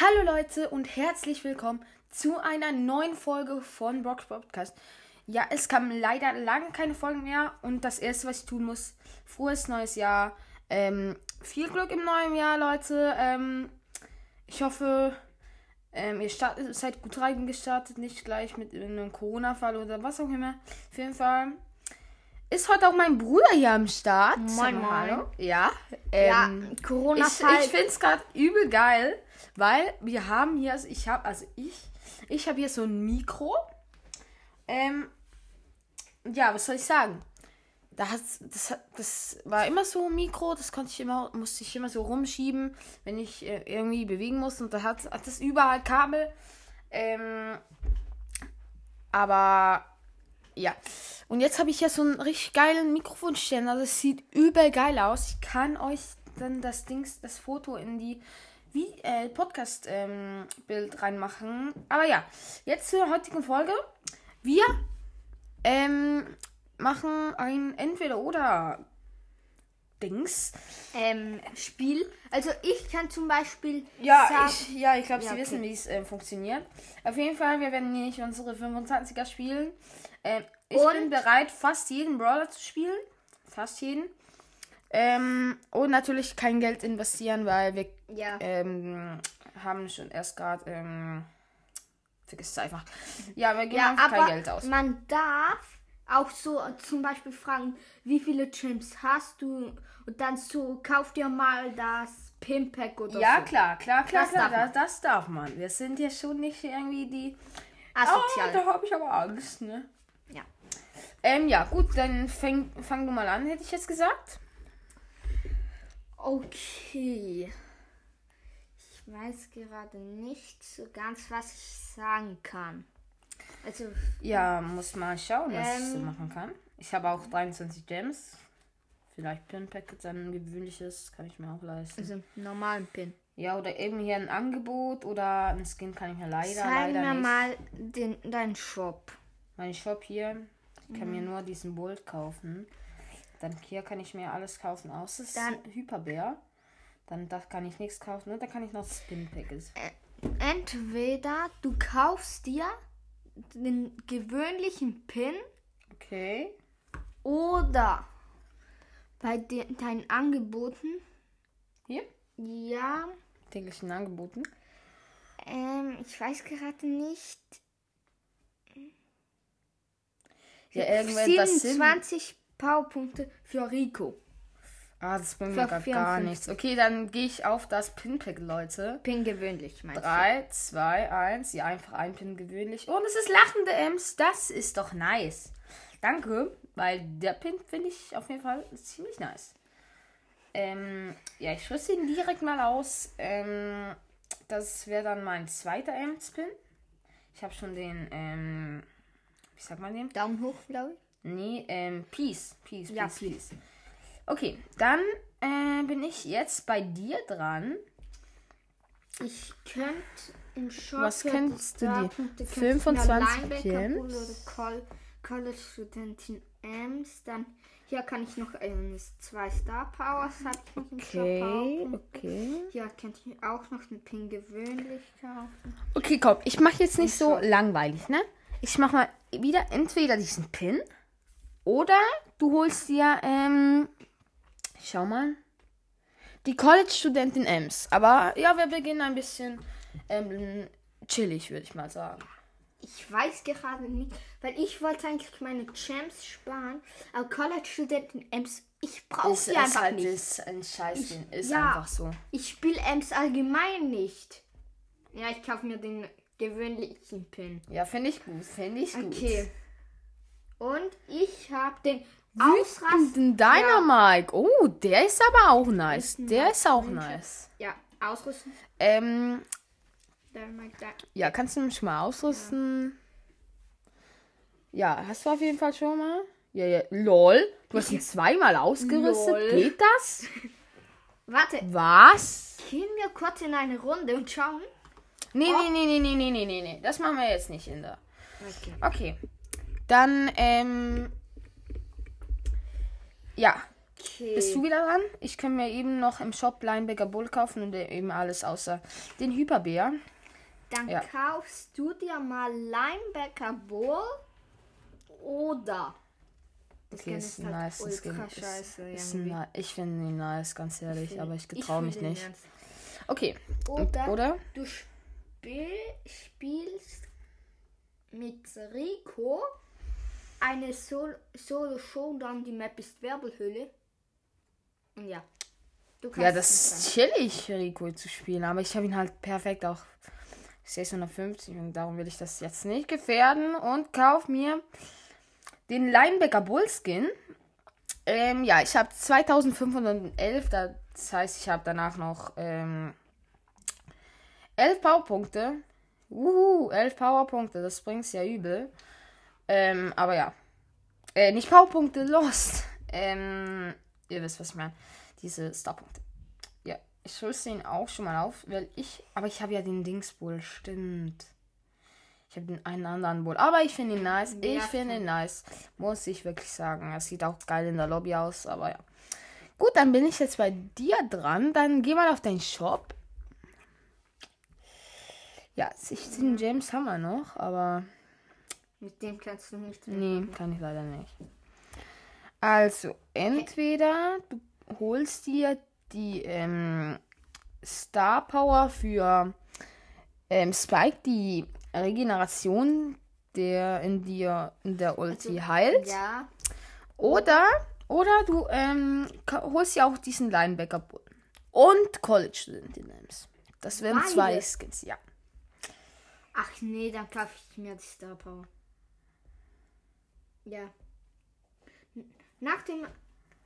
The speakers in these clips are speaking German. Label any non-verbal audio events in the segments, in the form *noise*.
Hallo Leute und herzlich willkommen zu einer neuen Folge von Brock's Podcast. Ja, es kam leider lange keine Folgen mehr und das erste, was ich tun muss, frohes neues Jahr. Ähm, viel Glück im neuen Jahr, Leute. Ähm, ich hoffe, ähm, ihr startet, seid gut reingestartet, nicht gleich mit einem Corona-Fall oder was auch immer. Auf jeden Fall ist heute auch mein Bruder hier am Start. Moin, moin. Hallo. Ja. Ja, Ähm, ich Corona-Fall. ich finde es gerade übel geil, weil wir haben hier, also ich habe, also ich, ich habe hier so ein Mikro. Ähm, ja, was soll ich sagen? Da das, hat- das war immer so ein Mikro, das konnte ich immer, musste ich immer so rumschieben, wenn ich äh, irgendwie bewegen musste. Und da hat, hat das überall Kabel. Ähm, aber ja. Und jetzt habe ich ja so einen richtig geilen Mikrofonständer. Das sieht übel geil aus. Ich kann euch dann das Dings, das Foto in die wie, äh, Podcast-Bild reinmachen. Aber ja, jetzt zur heutigen Folge. Wir ähm, machen ein Entweder-Oder Dings. ähm, Spiel. Also ich kann zum Beispiel Ja, sagen, ich, ja, ich glaube, Ja, Sie okay. wissen, wie es äh, funktioniert. Auf jeden Fall, wir werden hier nicht unsere 25er spielen. Ich Und? bin bereit, fast jeden Brawler zu spielen. Fast jeden. Ähm, und natürlich kein Geld investieren, weil wir ja, ähm, haben schon erst gerade. Ähm, vergiss es einfach. Ja, wir geben ja, kein Geld aus. man darf auch so zum Beispiel fragen, wie viele Gems hast du und dann so kauf dir mal das Pimpack oder Ja, so. klar, klar, klar, Das klar. darf Das, das darf man. Wir sind ja schon nicht irgendwie die. Oh, Asozial. da habe ich aber Angst, ne? Ja. Ähm, ja, gut, dann fang, fang du mal an, hätte ich jetzt gesagt. Okay. Ich weiß gerade nicht so ganz, was ich sagen kann. Also, Ja, muss mal schauen, was ich so Ähm. machen kann. Ich habe auch 23 Gems. Vielleicht Pinpack, dann ein gewöhnliches, kann ich mir auch leisten. also normalen Pin. Ja, oder eben hier ein Angebot oder ein Skin kann ich mir leider, Zeig leider mir nicht. mal den, deinen Shop. Mein Shop hier, ich kann mir Mhm. nur diesen Bolt kaufen. Dann hier kann ich mir alles kaufen, außer das Dann- Hyperbär. Dann da kann ich nichts kaufen und dann kann ich noch Spinpack. Entweder du kaufst dir den gewöhnlichen Pin Okay. oder bei de deinen Angeboten, Hier, ja, täglichen Angeboten. ähm, ich weiß gerade nicht. Ja, irgendwas 27 Powerpunkte für Rico. Ah, das bringt mir grad gar 54. nichts. Okay, dann gehe ich auf das Pinpack, Leute. Pin gewöhnlich, meinst 3, 2, 1. Ja, einfach ein Pin gewöhnlich. Und es ist lachende Ems. Das ist doch nice. Danke, weil der Pin finde ich auf jeden Fall ziemlich nice. Ähm, ja, ich rüste ihn direkt mal aus. Ähm, das wäre dann mein zweiter Ems-Pin. Ich habe schon den, ähm, wie sagt man du? Daumen hoch, glaube ich. Nee, ähm, Peace. Peace, Ja, Peace, Peace. Okay, dann äh, bin ich jetzt bei dir dran. Ich könnte im Shop. Was kennst du dir? Starpunkte könnte ich 25 mir Linebacker Gems? holen Oder Col College-Studentin Ems. Dann hier kann ich noch ähm, zwei Star Powers habe ich noch im. Okay, okay. Hier könnte ich auch noch einen Pin gewöhnlich kaufen. Okay, komm, ich mache jetzt nicht so langweilig, ne? Ich mache mal wieder entweder diesen Pin oder du holst dir, ähm, schau mal, die College-Studentin Ems. Aber ja, wir beginnen ein bisschen ähm, chillig, würde ich mal sagen. Ich weiß gerade nicht, weil ich wollte eigentlich meine Gems sparen, aber College-Studentin Ems, ich brauche sie ist einfach halt nicht. ist ein Scheiß, ist ja. einfach so. Ich spiele Ems allgemein nicht. Ja, ich kaufe mir den gewöhnlichen Pin. Ja, finde ich gut, finde ich gut. Okay. Und ich habe den Ausrast. Wütenden Dynamike. Oh, der ist aber auch nice. Ist Der ist auch nice. Ja, ausrüsten. Ähm, Dynamite, Dy- ja, kannst du mich mal ausrüsten? Ja, hast du auf jeden Fall schon mal? Ja, ja. LOL. Du hast ihn zweimal ausgerüstet. Lol. Geht das? *laughs* Warte, Was? gehen wir kurz in eine Runde und schauen. Nee, Oh. nee, nee, nee, nee, nee, nee, nee. Das machen wir jetzt nicht in der. Okay. Okay. Dann, ähm. Ja. Okay. Bist du wieder dran? Ich kann mir eben noch im Shop Linebacker Bull kaufen und eben alles außer den Hyperbär. Dann Ja. kaufst du dir mal Linebacker Bull oder. Das Okay, ist halt nice. Ist- ist ni- Ich finde ihn nice, ganz ehrlich, find- aber ich getraue mich nicht. ganz- Okay, Oder, oder? du spiel, spielst mit Rico eine Sol- Solo-Showdown, die Map ist Werbelhülle. Und ja. Ja, das ist chillig, Rico zu spielen, aber ich habe ihn halt perfekt auch 650 und darum will ich das jetzt nicht gefährden und kauf mir den Linebacker Bullskin. Ähm, ja, ich habe 2511, das heißt, ich habe danach noch ähm, 11 Powerpunkte. Uhu, 11 Powerpunkte, das bringt's ja übel. Ähm, aber ja. Äh, nicht Powerpunkte, Lost. Ähm, ihr wisst, was ich meine. Diese Starpunkte. Ja, ich rüste ihn auch schon mal auf, weil ich. Aber ich habe ja den Dingsbull, stimmt. Ich habe den einen anderen Bull. Aber ich finde ihn nice. Ich finde ihn nice. Muss ich wirklich sagen. Es sieht auch geil in der Lobby aus, aber ja. Gut, dann bin ich jetzt bei dir dran. Dann geh mal auf deinen Shop. Ja, 16 James haben wir noch, aber Mit dem kannst du nicht. nee, kann ich leider nicht. Also, entweder du holst dir die ähm, Star Power für ähm, Spike, die Regeneration, der in dir in der Ulti heilt. Ja. Oder, oder du ähm, holst dir auch diesen Linebacker Bull. Und College Student nimmst. Das wären zwei Skins, ja. Ach nee, dann kaufe ich mir die Star Power. Ja. Nachdem,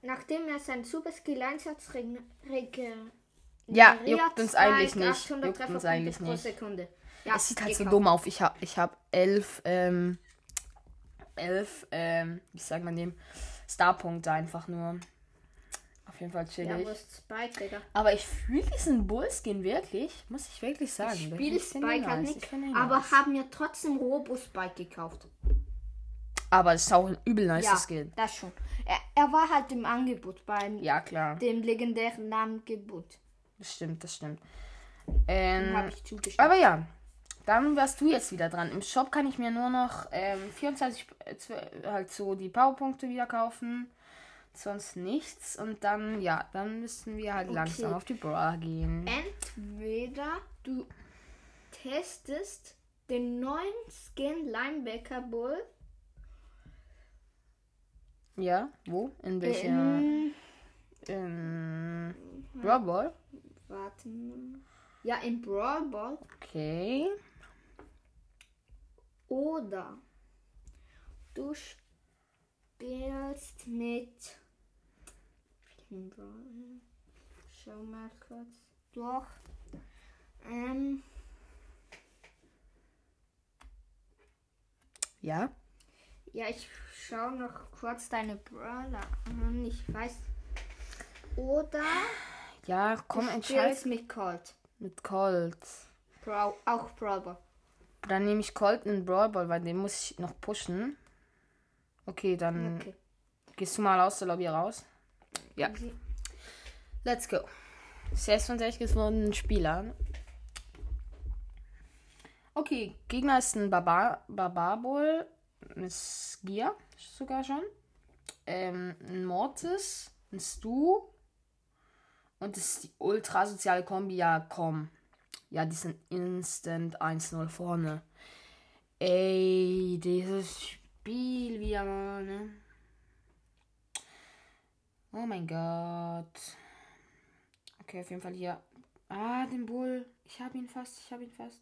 nachdem er sein Super Skill Einsatz reg- reg- Ja, regeneriert, juckt uns eigentlich nicht. 800 Juckt uns eigentlich nicht. Sekunde. Ja, Es sieht halt so gekauft. dumm auf. Ich habe ich hab elf, ähm, elf, ähm, wie sagt man dem, Starpunkte einfach nur. Auf jeden Fall Ja, chillig. ist Spike, Digga? aber ich fühle diesen Bullskin wirklich, muss ich wirklich sagen. Ich spiele Spike halt nice, nicht, aber nice. habe mir trotzdem Robo Spike gekauft. aber es ist auch ein übel nice Ja, Skin. das schon. Er, er war halt im Angebot beim Ja, klar. dem legendären Angebot. Das stimmt, das stimmt. Ähm, aber ja, dann wärst du jetzt wieder dran. Im Shop kann ich mir nur noch ähm, 24, äh, halt so die Powerpunkte wieder kaufen. Sonst nichts. Und dann, ja, dann müssten wir halt langsam auf die Brawler gehen. Entweder du testest den neuen Skin Linebacker Bull Ja, wo? In welcher? in, In Brawl Ball? warte. Ja, in Brawl Ball Okay. oder du spielst mit welchen Brawler? Schau mal kurz durch. Ähm, Ja. Ja, ich schaue noch kurz deine Brawler an. Ich weiß. Oder Ja, komm, du entscheid spielst mit Colt. mit Colt. Brawl, auch Brawler. Dann nehme ich Colt in Brawl Ball, weil den muss ich noch pushen. Okay, dann Okay. gehst du mal aus der Lobby raus. Ja. Let's go. 66 gewonnenen Spielern. Okay, Gegner ist ein Barbar Barbarbol. Ein Skier sogar schon. Ähm, ein Mortis. Ein Stu. Und das ist die ultra soziale Kombi. Ja, komm. Ja, die sind instant 1-0 vorne. Ey, dieses Spiel wieder mal, ne? Oh mein Gott. Okay, auf jeden Fall hier. Ah, den Bull. Ich habe ihn fast, ich habe ihn fast.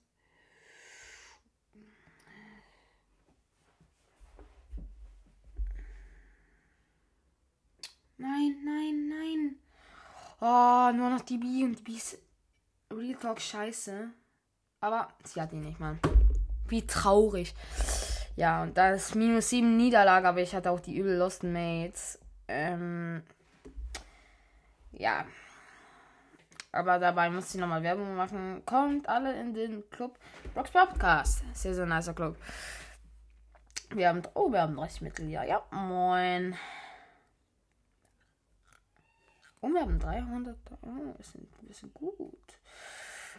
Nein, nein, nein. Oh, nur noch die B und die B ist Real Talk scheiße. Aber sie hat ihn nicht, Mann. Wie traurig. Ja, und da ist minus 7 Niederlage, aber ich hatte auch die übel Lost Mates. Ähm, ja. Aber dabei muss ich nochmal Werbung machen. Kommt alle in den Club Rocks Podcast. Sehr, sehr nicer Club. Wir haben, oh, wir haben 30 Mittel, ja, ja, moin. Oh, wir haben 300. Oh, sind, wir sind gut.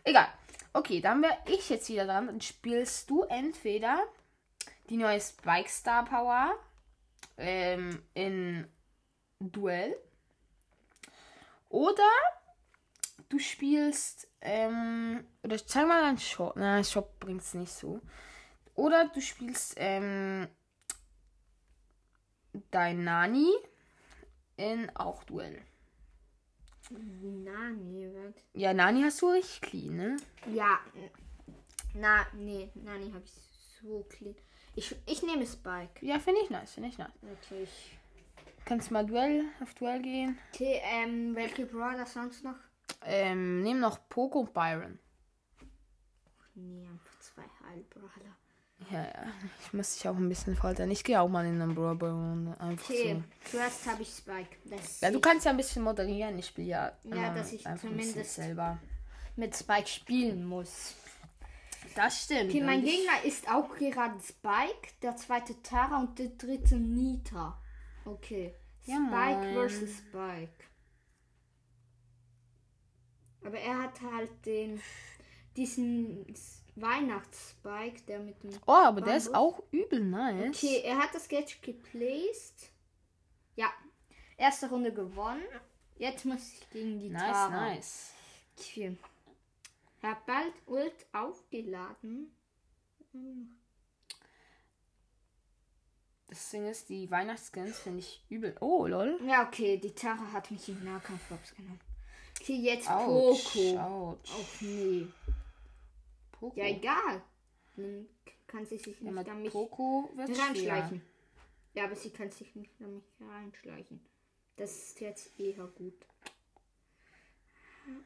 Egal. Okay, dann wäre ich jetzt wieder dran. Dann spielst du entweder die neue Spike Star Power ähm, in Duell. Oder du spielst, ähm, oder ich zeig mal einen Shop. Na, Shop bringt's nicht so. Oder du spielst, ähm, dein Nani in auch Duell. Nani wird. Ja, Nani hast du richtig clean, ne? Ja. Na, nee, Nani habe ich so clean. Ich, ich nehme Spike. Ja, finde ich nice, finde ich nice. Wirklich. Kannst mal Duell auf Duell gehen. Okay, ähm, welche Brawler sonst noch? Ähm, nehm noch Poco und Byron. Nee, einfach zwei Halbbrawler. Ja, ja. Ich muss dich auch ein bisschen foltern. Ich gehe auch mal in einen Brawl Ball einfach Okay, so. zuerst habe ich Spike. Das Ja, du kannst ja ein bisschen moderieren. Ich spiele ja, Ja, dass ich zumindest- selber. mit Spike spielen muss. Das stimmt. Okay, mein Und Gegner ist auch gerade Spike, der zweite Tara und der dritte Nita. Okay. Ja, Spike versus Spike. Aber er hat halt den diesen Weihnachts-Spike, der mit dem. Oh, aber der ist Bambus. auch übel nice. Okay, er hat das Gadget geplaced. Ja. Erste Runde gewonnen. Jetzt muss ich gegen die Nice, Tara. nice. Okay. Er hat bald Ult aufgeladen. Das Ding ist, die Weihnachtsskins finde ich übel. Oh, lol. Ja, okay, die Tara hat mich im Nahkampf genommen. Okay, jetzt Autsch, Poco. Autsch. Ach nee. Poco. Ja, egal. Dann kann sie sich Ja, nicht mit an mich Poco wird reinschleichen. Ja, aber sie kann sich nicht an mich reinschleichen. Das ist jetzt eher gut.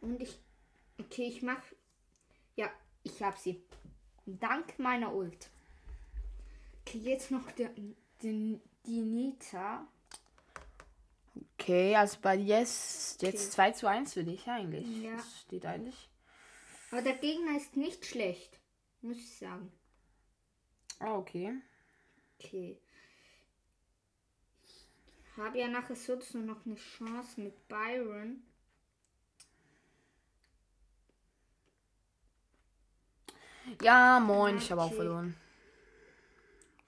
Und ich. Okay, ich mach. Ja, ich hab sie. Dank meiner Ult. Okay, jetzt noch der, den, die Nita. Okay, also bei dir ist jetzt Okay. 2 zu 1 für dich eigentlich. Ja. Das steht eigentlich. Aber der Gegner ist nicht schlecht. Muss ich sagen. Ah, okay. Okay. Ich habe ja nachher sonst nur noch eine Chance mit Byron. Ja, moin, ich habe auch Okay. verloren.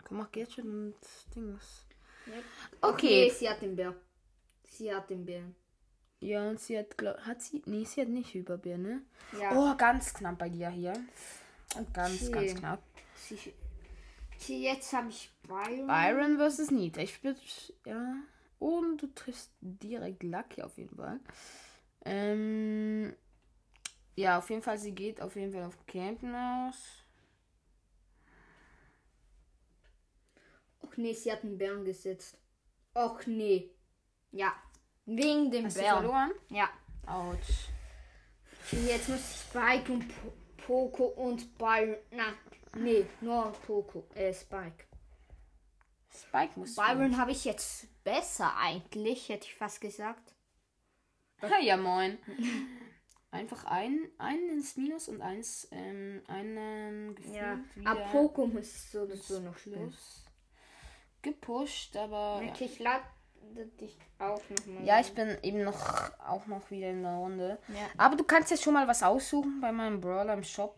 Komm, mach Gadget und Dings. Okay, Okay. sie hat den Bär. Sie hat den Bär. Ja, und sie hat, glaub, hat sie, nee, sie hat nicht Überbier, ne? Ja. Oh, ganz knapp bei dir hier. Ganz, Okay. ganz knapp. Sie, sie, jetzt habe ich Byron. Byron versus Nita. Ich spiele, ja. Und du triffst direkt Lucky auf jeden Fall. Ähm, ja, auf jeden Fall, sie geht auf jeden Fall auf Campen aus. Och nee, sie hat den Bären gesetzt. Och nee. Ja. Wegen dem Hast du Bären. verloren? Ja. Autsch. Jetzt muss ich Spike und po Poco und Byron. Na, nee, nur Poco. Äh, Spike. Spike muss Byron habe ich jetzt besser eigentlich, hätte ich fast gesagt. Ha, ja, moin. Einfach ein, einen ins Minus und eins, ähm, einen gefühlt Ja, aber Poco muss so oder so noch spielen. Gepusht, aber ja. Okay, ich lade dich auch nochmal. ja, ich bin eben noch auch noch wieder in der Runde. Ja. Aber du kannst jetzt schon mal was aussuchen bei meinem Brawler im Shop.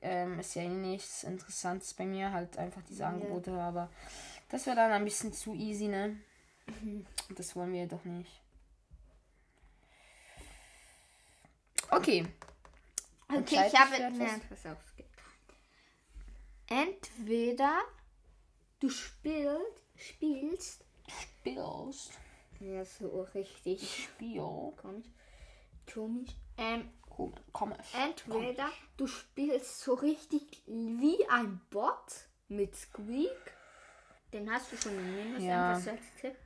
Ähm, ist ja eh nichts Interessantes bei mir, halt einfach diese Angebote, aber das wäre dann ein bisschen zu easy, ne? Mhm. Und das wollen wir doch nicht. Okay. Okay, ich habe etwas? geht. Entweder du spielst, spielst, Spielst. ja so richtig Spiel. komisch, komisch. Ähm, Komm, komm. entweder du spielst so richtig wie ein Bot mit Squeak, den hast du schon im Minus Ja. als Tipp.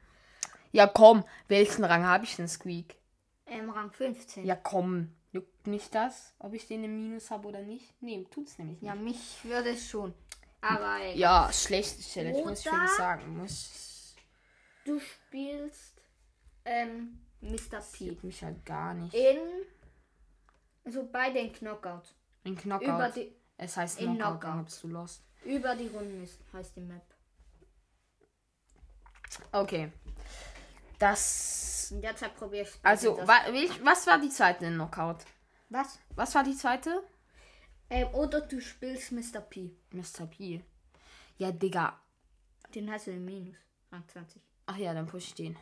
Ja, komm. Welchen Rang habe ich denn, Squeak? Ähm, Rang 15. Ja, komm. Juckt nicht das, ob ich den im Minus habe oder nicht? Nee, tut's nämlich nicht. Ja, mich würde es schon. Aber. Ja, schlechte Challenge, muss ich wirklich sagen. Muss. du spielst ähm, Mr. P. Mich halt gar nicht. In. Also bei den Knockout. In Knockout. Über die, es heißt in Knockout, dann Knockout. bist du lost. über die Runden ist, heißt die Map. Okay. Das. Und derzeit probiere ich. Also, das. wa welch, was war die zweite in Knockout? Was? Was war die zweite? Ähm, oder du spielst Mr. P. Mr. P. Ja, Digga. Den hast du im Minus. Rang 20. Ach ja, dann push ich den.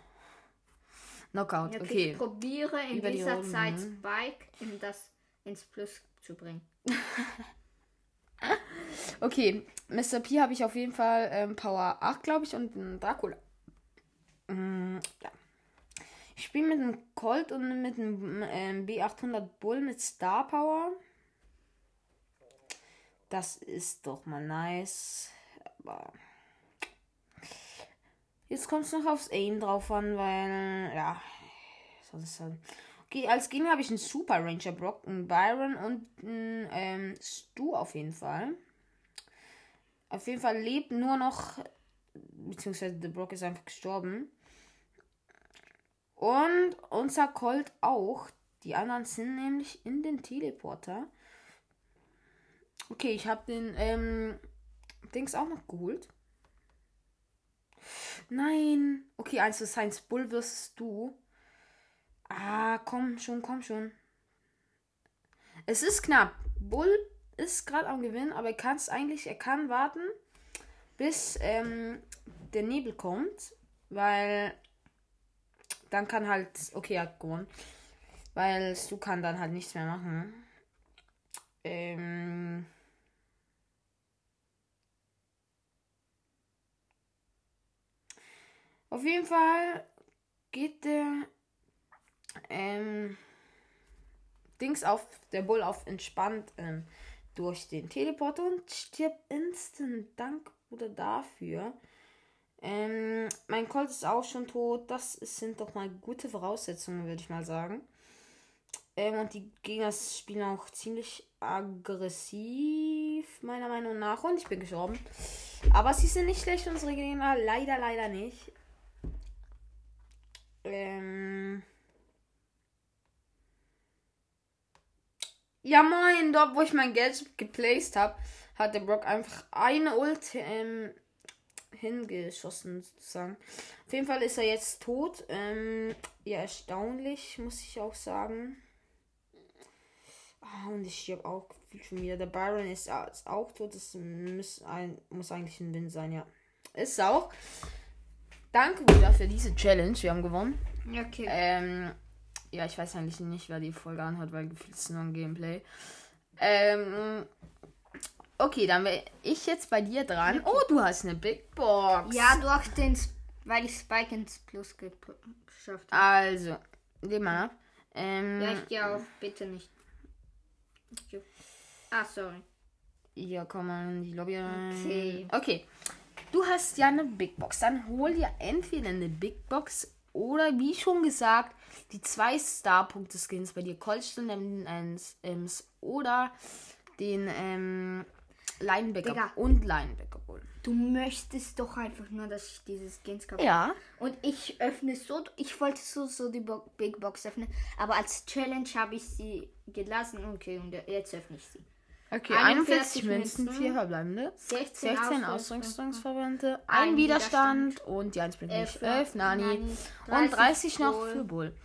Knockout, Okay, okay. Ich probiere in Über die dieser Runden, Zeit ne? Spike in das, ins Plus zu bringen. *laughs* Okay, Mr. P habe ich auf jeden Fall ähm, Power 8, glaube ich, und einen Dracula. Mm, ja. Ich spiele mit einem Colt und mit einem ähm, B800 Bull mit Star Power. Das ist doch mal nice. Aber jetzt kommt es noch aufs Aim drauf an, weil, ja, das sein? Okay, als Gegner habe ich einen Super Ranger Brock, einen Byron und einen ähm, Stu auf jeden Fall. Auf jeden Fall lebt nur noch, beziehungsweise der Brock ist einfach gestorben. Und unser Colt auch. Die anderen sind nämlich in den Teleporter. Okay, ich habe den ähm, Dings auch noch geholt. Nein. Okay, ist Science Bull versus du. Ah, komm schon, komm schon. Es ist knapp. Bull ist gerade am Gewinn, aber er kann es eigentlich, er kann warten, bis ähm, der Nebel kommt, weil dann kann halt, okay, er hat gewonnen, weil Stu kann dann halt nichts mehr machen. Ähm, auf jeden Fall geht der ähm, Dings auf, der Bull auf entspannt ähm, durch den Teleporter und stirbt instant. Dank oder dafür. Ähm, mein Colt ist auch schon tot. Das sind doch mal gute Voraussetzungen, würde ich mal sagen. Ähm, und die Gegner spielen auch ziemlich aggressiv, meiner Meinung nach. Und ich bin gestorben. Aber sie sind nicht schlecht, unsere Gegner. Leider, leider nicht. Ähm. Ja, moin, dort, wo ich mein Geld geplaced habe, hat der Brock einfach eine Ult ähm, hingeschossen, sozusagen. Auf jeden Fall ist er jetzt tot. Ähm, ja, erstaunlich, muss ich auch sagen. Ah, und ich stirb auch schon wieder. Der Byron ist, ist auch tot. Das muss, ein, muss eigentlich ein Win sein, ja. Ist auch. Danke wieder für diese Challenge. Wir haben gewonnen. Okay. Ähm, ja, ich weiß eigentlich nicht, wer die Folge anhört, weil gefühlt ist nur ein Gameplay. Ähm, okay, dann wäre ich jetzt bei dir dran. Oh, du hast eine Big Box. ja, durch den, Sp- weil ich Spike ins Plus ge- geschafft habe. Also, leg mal ab. Ähm, Ja, ich gehe auf, bitte nicht. Ich geh- Ah, sorry. ja, komm mal in die Lobby rein. Okay. Okay. Du hast ja eine Big Box. Dann hol dir entweder eine Big Box oder wie schon gesagt, die zwei Star-Punkte-Skins bei dir. Colston Ems oder den ähm, Linebacker Digga. und Linebacker holen. Du möchtest doch einfach nur, dass ich dieses Skins kaufe. Ja. Und ich öffne so, ich wollte so, so die Bo Big Box öffnen, aber als Challenge habe ich sie gelassen. Okay, und jetzt öffne ich sie. Okay, 41 41 Münzen, Münzen, 4 verbleibende, 16, 16 Ausrüstung, Ausrüstungsverbände, ein Widerstand, Widerstand und die 1 bringt elf nicht für 11 Nani, Nani, und 30 noch Bull. für Bull.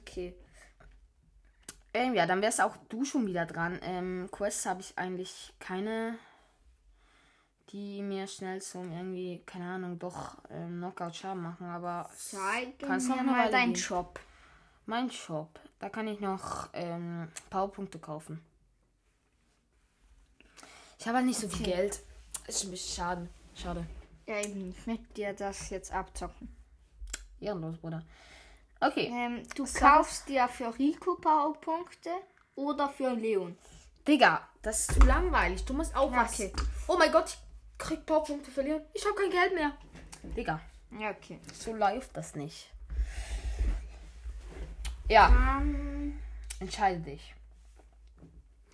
Okay. Ähm, ja, dann wärst auch du schon wieder dran. Ähm, Quests habe ich eigentlich keine, die mir schnell zum irgendwie, keine Ahnung, doch ähm, Knockout Schaden machen, aber Zeig Kannst mir noch mal deinen. Shop. mein Shop, da kann ich noch ähm, Powerpunkte kaufen. Ich habe halt nicht so viel Geld. Ist ein bisschen schade. Schade. Ja, eben. Ich möchte dir das jetzt abzocken. Ehrenlos, Bruder. Okay. Ähm, du Was kaufst dir für Rico Powerpunkte oder für Leon. Digga, das ist zu langweilig. Du musst auch Ja, was. okay. Oh mein Gott, ich krieg Powerpunkte verlieren. Ich habe kein Geld mehr. Digga, Ja, okay. so läuft das nicht. Ja, Ähm, entscheide dich.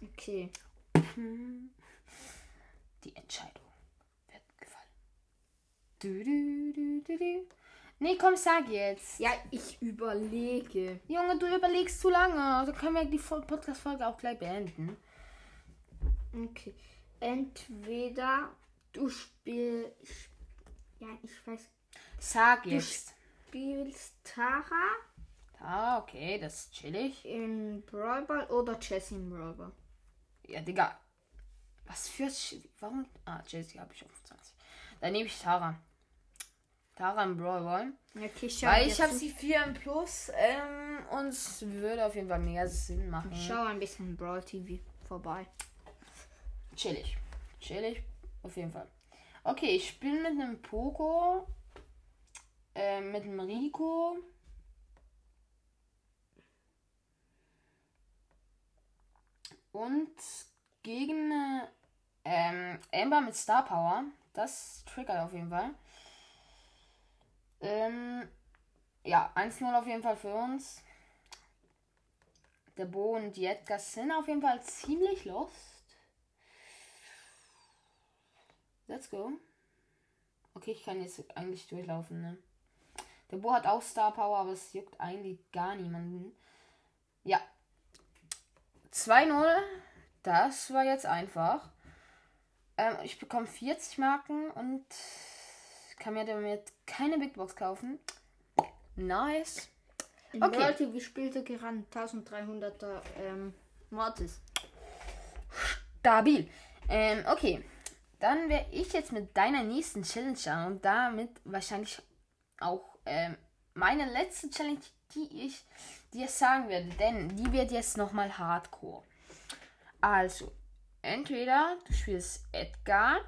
okay. Die Entscheidung wird gefallen. Du, du, du, du, du. Nee, komm, sag jetzt. Ja, ich überlege. Junge, du überlegst zu lange. Also können wir die Fo- Podcast-Folge auch gleich beenden. Okay. Entweder du spielst. Ja, ich weiß. Sag Du jetzt. spielst Tara Ah, okay, das ist chillig. in Brawl Ball oder Jessie in Brawl Ball? Ja, Digga. Was für. Warum? Ah, Jessie habe ich auf 20. Dann nehme ich Tara. Tara im Brawl Ball. Okay, schau Weil ich habe sie 4 im Plus. Ähm, und es würde auf jeden Fall mehr Sinn machen. Schau ein bisschen Brawl TV vorbei. Chillig. Chillig. Auf jeden Fall. Okay, ich spiele mit einem Poco. Äh, mit einem Rico. Und gegen ähm, Amber mit Star Power. Das triggert auf jeden Fall. Ähm, ja, 1-0 auf jeden Fall für uns. Der Bo und die sind auf jeden Fall ziemlich lost. Let's go. Okay, ich kann jetzt eigentlich durchlaufen, ne? Der Bo hat auch Star Power, aber es juckt eigentlich gar niemanden. Ja. 2-0. Das war jetzt einfach. Ähm, ich bekomme 40 Marken und kann mir damit keine Big Box kaufen. Nice. In Okay. Brawl TV spielte gerade 1300er ähm, Mortis. Stabil. Ähm, okay. Dann wäre ich jetzt mit deiner nächsten Challenge an und damit wahrscheinlich auch ähm, meine letzte Challenge, die ich dir sagen werde. Denn die wird jetzt nochmal hardcore. Also, entweder du spielst Edgar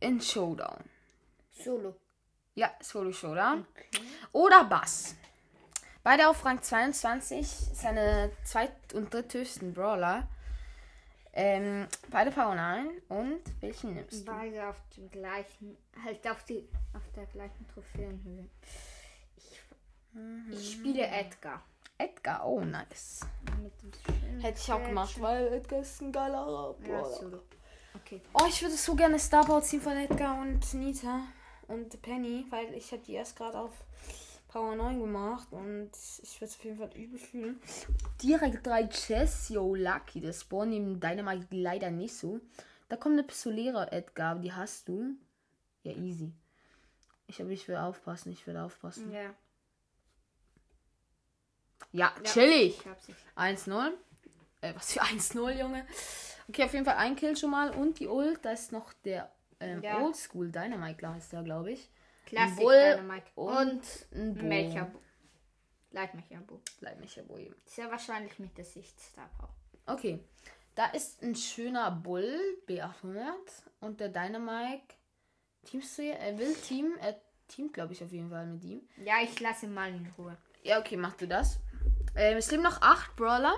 in Showdown. Solo. Ja, Solo Showdown. Oder Bass. Beide auf Rang 22, seine zweit- und dritthöchsten Brawler. Ähm, beide Power 9. Und welchen nimmst du? Beide auf dem gleichen, halt auf, die, auf der gleichen Trophäenhöhe. Ich, ich spiele Edgar. Edgar, oh nice. Hätte ich auch gemacht, weil Edgar ist ein geiler Ja, Brawler. Okay. Oh, ich würde so gerne Star Power ziehen von Edgar und Nita und Penny, weil ich habe die erst gerade auf Power 9 gemacht und ich würde es auf jeden Fall übel fühlen. Direkt drei Chess, yo, Lucky. Der Spawn neben Dynamite leider nicht so. Da kommt eine Pistolera, Edgar, die hast du. Ja, easy. Ich aber ich will aufpassen, ich will aufpassen. Ja. Ja, ja. chillig. Ich hab's nicht. 1-0. Äh, was für 1-0, Junge. Okay, auf jeden Fall ein Kill schon mal. Und die Ult, da ist noch der ähm, Ja. Oldschool Dynamite, klar ist da, glaube ich. Bull Dynamite. und Und, ein Bo. Melcherbo. Leitmecherbo. Bleib mich ja wahrscheinlich mit der Sicht Star Power. Okay. Da ist ein schöner Bull, B800. Und der Dynamite. Teamst du hier? Er will Team. Er teamt, glaube ich, auf jeden Fall mit ihm. Ja, ich lasse ihn mal in Ruhe. Ja, okay, mach du das. Ähm, es leben noch acht Brawler.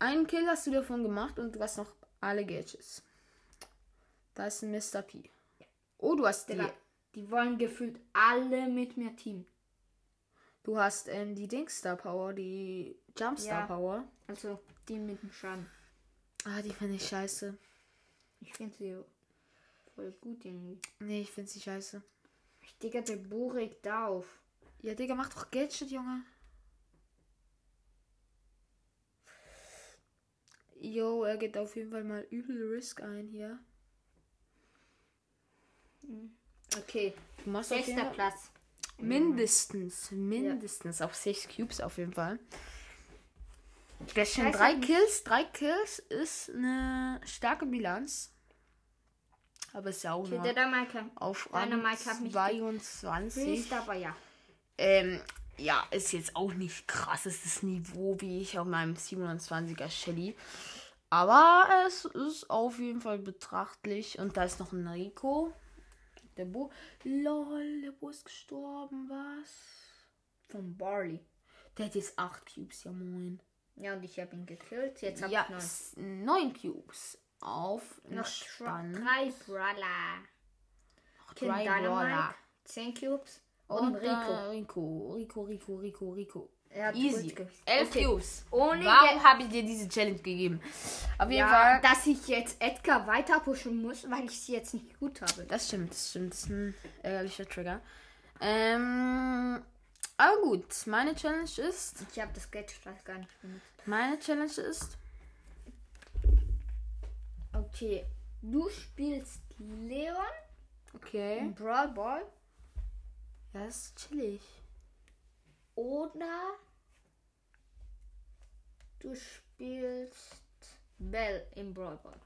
Einen Kill hast du davon gemacht und du hast noch alle Gadgets. Da ist ein Mr. P. Oh, du hast die. Die wollen gefühlt alle mit mir Team. Du hast ähm, die Dingstar Power, die Jumpstar Ja. Power. Also die mit dem Schaden. Ah, die finde ich scheiße. Ich finde sie voll gut irgendwie. Nee, ich finde sie scheiße. Digga, der Bo regt auf. Ja, Digga, mach doch Gadget, Junge. Jo, er geht auf jeden Fall mal übel Risk ein hier. Okay, Du machst sechster Platz. mindestens, mindestens auf 6 Cubes auf jeden Fall. Das sind drei. Kills. Drei Kills ist eine starke Bilanz. Aber ist ja auch Okay, nur auf Rang Dynamite hat mich 22. ist aber ja. Ähm, ja, ist jetzt auch nicht krassestes Niveau wie ich auf meinem 27er Shelly. Aber es ist auf jeden Fall betrachtlich. Und da ist noch ein Rico. Der Bo. Lol, der Bo ist gestorben, was? Von Barley. Der hat jetzt 8 Cubes, ja moin. Ja, und ich habe ihn gekillt. Jetzt habe Ja, ich neun. s- 9 Cubes. Auf Noch Spann. drei Brawler. King drei Dynamite. Brawler. 10 Cubes. Und, Und Rico. Rico. Rico, Rico, Rico, Rico. Er Easy. 11 Okay. Cubes. Ohne Warum habe ich dir diese Challenge gegeben? Auf jeden Ja, Fall. dass ich jetzt Edgar weiter pushen muss, weil ich sie jetzt nicht gut habe. Das stimmt, das stimmt. Das ist ein ärgerlicher Trigger. Ähm, aber gut, meine Challenge ist. Ich habe das Gadget gar nicht benutzt. Meine Challenge ist. Okay, du spielst Leon Okay. Brawl Ball Ja, das ist chillig. Oder du spielst Bell im Brawl Ball.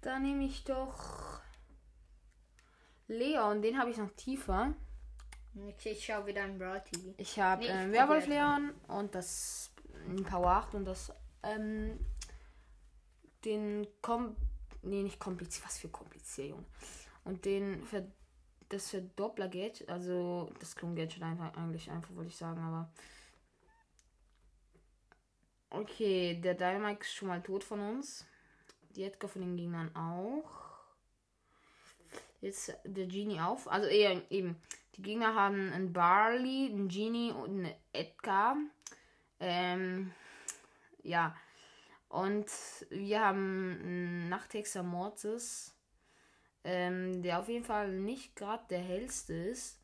Da nehme ich doch Leon, den habe ich noch tiefer. Okay, ich schaue wieder ein Brawl TV. Ich habe Nee, äh, probier Werwolf Leon und das ein Power 8 und das ähm, den kom nee, nicht kompliziert, was für kompliziert, Junge. Und den Ver das Verdoppler Gadget, also das Klon Gadget einfach eigentlich einfach wollte ich sagen, aber Okay, der Dynamite ist schon mal tot von uns. Die Edgar von den Gegnern auch. Jetzt der Genie auf. Also eher eben. Die Gegner haben einen Barley, einen Genie und einen Edgar. Ähm, ja. Und wir haben einen Nachthexer Mortis. Ähm, der auf jeden Fall nicht gerade der hellste ist.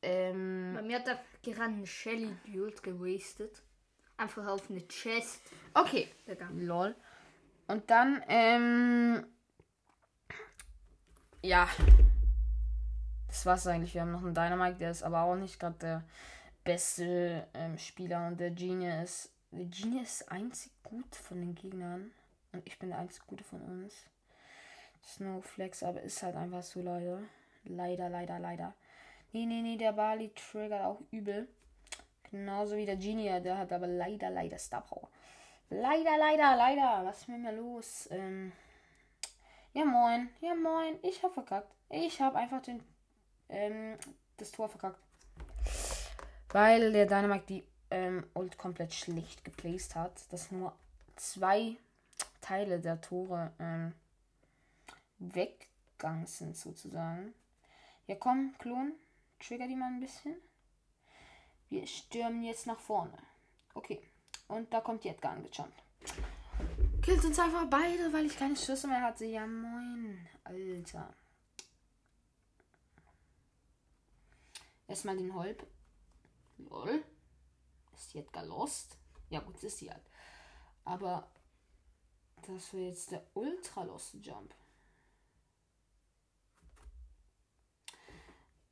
Ähm, Bei mir hat er gerade eine Shelly Build gewastet. Einfach auf eine Chest okay. gegangen. Lol. Und dann, ähm. Ja. Das war's eigentlich. Wir haben noch einen Dynamite, der ist aber auch nicht gerade der beste ähm, Spieler. Und der Genie ist. Der Genie ist einzig gut von den Gegnern. Und ich bin der einzig gute von uns. Snowflex, aber ist halt einfach so leider. Leider, leider, leider. Nee, nee, nee, der Bali triggert auch übel. Genauso wie der Genie, der hat aber leider, leider Star Power. Leider, leider, leider. Was ist mit mir los? Ähm, ja, moin. Ja, moin. Ich hab verkackt. Ich hab einfach den, ähm, das Tor verkackt. Weil der Dynamite die ähm, Ult komplett schlecht geplaced hat. Dass nur zwei Teile der Tore ähm, weggegangen sind, sozusagen. Ja, komm, Klon. Trigger die mal ein bisschen. Wir stürmen jetzt nach vorne. Okay. Und da kommt die Edgar angejumpt. Killt uns einfach beide, weil ich keine Schüsse mehr hatte. Ja, moin. Alter. Erstmal den Holp. Lol. Ist die Edgar lost? Ja, gut, ist sie halt. Aber das wäre jetzt der Ultra Lost Jump.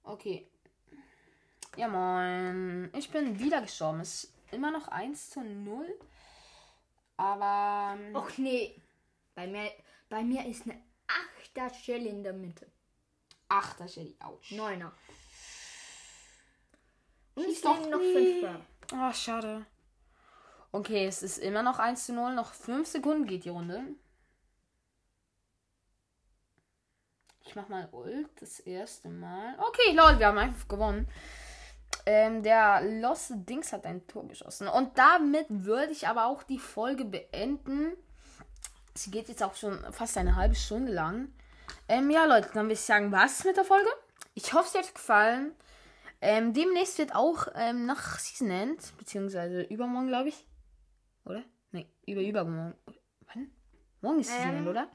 Okay. Ja, moin. Ich bin wieder gestorben. Es ist immer noch 1 zu 0. Aber. ähm, Och nee. Bei mir, bei mir ist eine 8er Shelly in der Mitte. Ach, das ist ja die Autsch. Neuner. Und es doch noch nie. 5 Brawler. Ah, schade. Okay, es ist immer noch 1 zu 0. Noch 5 Sekunden geht die Runde. Ich mach mal Ult das erste Mal. Okay, lol, wir haben einfach gewonnen. Ähm, der Lost Dings hat ein Tor geschossen. Und damit würde ich aber auch die Folge beenden. Sie geht jetzt auch schon fast eine halbe Stunde lang. Ähm, ja, Leute, dann würde ich sagen, was mit der Folge? Ich hoffe, es hat euch gefallen. Ähm, demnächst wird auch ähm, nach Season End, beziehungsweise übermorgen, glaube ich. Oder? Nee, über übermorgen. Wann? Morgen ist Season Ähm, End, oder?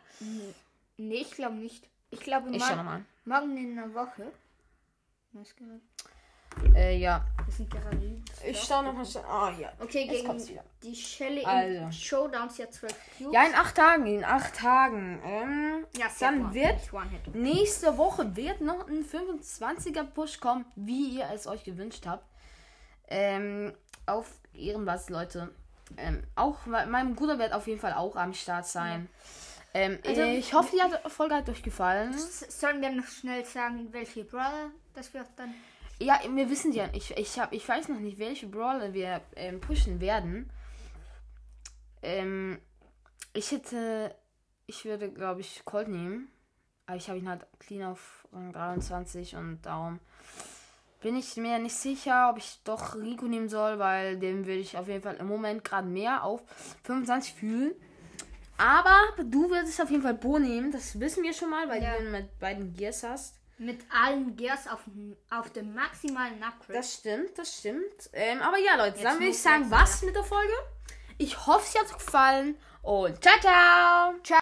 Nee, ich glaube nicht. Ich glaube Ich schau mor nochmal. morgen in einer Woche. Was gerade? Äh, ja. Wir sind gerade übelst Ich flach. schau nochmal. Ah, ja. Okay, Jetzt gegen die Shelly Also. Showdowns ja 12 Cubes. Ja, in acht Tagen. In acht Tagen. Ähm, ja dann wird nächste Woche wird noch ein 25er Push kommen, wie ihr es euch gewünscht habt. Ähm, auf Ehrenbasis, Leute. Ähm, auch mein mein Bruder wird auf jeden Fall auch am Start sein. Ähm, Also- ich hoffe, die hat- Folge hat euch gefallen. Sollen wir noch schnell sagen, welche Brawler das wird dann? Ja, wir wissen ja, ich, ich, hab, ich weiß noch nicht, welche Brawler wir ähm, pushen werden. Ähm, ich hätte, ich würde, glaube ich, Colt nehmen. Aber ich habe ihn halt clean auf Rang 23 und darum bin ich mir nicht sicher, ob ich doch Rico nehmen soll, weil den würde ich auf jeden Fall im Moment gerade mehr auf 25 fühlen. Aber du würdest auf jeden Fall Bo nehmen, das wissen wir schon mal, weil Ja. du den mit beiden Gears hast. Mit allen Gears auf, dem- auf dem maximalen Upgrade. Das stimmt, das stimmt. Ähm, aber ja, Leute, Jetzt dann würde ich sagen, was mit der Folge. Ich hoffe, es hat euch gefallen und ciao, ciao. Ciao.